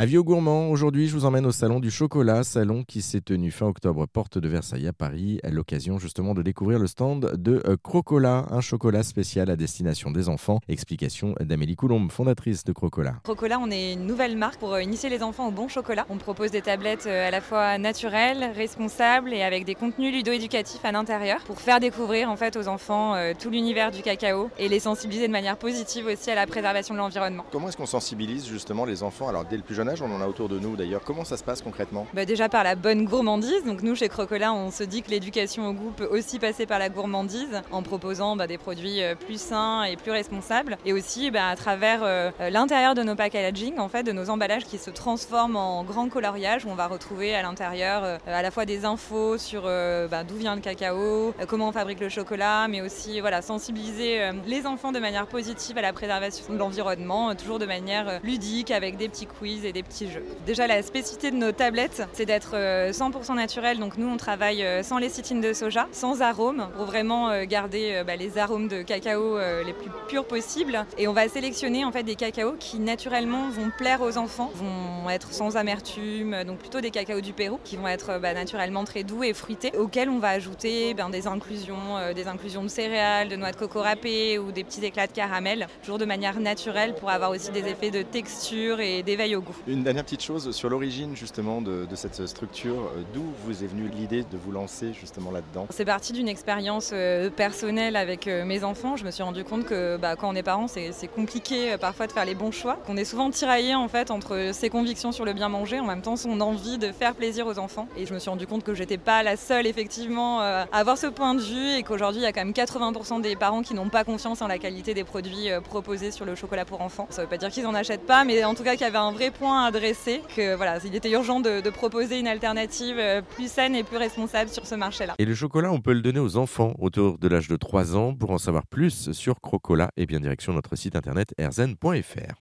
Avis aux gourmands, aujourd'hui je vous emmène au Salon du Chocolat, salon qui s'est tenu fin octobre, porte de Versailles à Paris, à l'occasion justement de découvrir le stand de euh, Crocola, un chocolat spécial à destination des enfants. Explication d'Amélie Coulombe, fondatrice de Crocola. Crocola, on est une nouvelle marque pour euh, initier les enfants au bon chocolat. On propose des tablettes euh, à la fois naturelles, responsables et avec des contenus ludo-éducatifs à l'intérieur pour faire découvrir en fait aux enfants tout l'univers du cacao et les sensibiliser de manière positive aussi à la préservation de l'environnement. Comment est-ce qu'on sensibilise justement les enfants alors dès le plus jeune on en a autour de nous d'ailleurs. Comment ça se passe concrètement? Bah Déjà par la bonne gourmandise. Donc nous chez Crocola, on se dit que l'éducation au goût peut aussi passer par la gourmandise en proposant bah, des produits euh, plus sains et plus responsables. Et aussi bah, à travers euh, l'intérieur de nos packaging, en fait, de nos emballages qui se transforment en grand coloriage où on va retrouver à l'intérieur euh, à la fois des infos sur d'où vient le cacao, comment on fabrique le chocolat, mais aussi voilà, sensibiliser les enfants de manière positive à la préservation de l'environnement, toujours de manière ludique avec des petits quiz et des petits jeux. Déjà, la spécificité de nos tablettes, c'est d'être 100% euh, naturel. Donc, nous, on travaille euh, sans lécithine de soja, sans arômes, pour vraiment euh, garder bah, les arômes de cacao les plus purs possibles. Et on va sélectionner en fait des cacaos qui naturellement vont plaire aux enfants, vont être sans amertume, donc plutôt des cacaos du Pérou, qui vont être bah, naturellement très doux et fruités, auxquels on va ajouter ben, des inclusions, des inclusions de céréales, de noix de coco râpées ou des petits éclats de caramel, toujours de manière naturelle pour avoir aussi des effets de texture et d'éveil au goût. Une dernière petite chose sur l'origine justement de, cette structure. Euh, d'où vous est venue l'idée de vous lancer justement là-dedans? C'est parti d'une expérience euh, personnelle avec euh, mes enfants. Je me suis rendu compte que bah, quand on est parent, c'est compliqué parfois de faire les bons choix. Qu'on est souvent tiraillé en fait entre ses convictions sur le bien manger, en même temps son envie de faire plaisir aux enfants. Et je me suis rendu compte que j'étais pas la seule effectivement à avoir ce point de vue et qu'aujourd'hui il y a quand même 80% des parents qui n'ont pas confiance en la qualité des produits proposés sur le chocolat pour enfants. Ça veut pas dire qu'ils en achètent pas, mais en tout cas qu'il y avait un vrai point adressé, que voilà, il était urgent de, de, proposer une alternative euh, plus saine et plus responsable sur ce marché-là. Et le chocolat, on peut le donner aux enfants autour de l'âge de 3 ans. Pour en savoir plus sur Crocola, et bien direction notre site internet erzen.fr.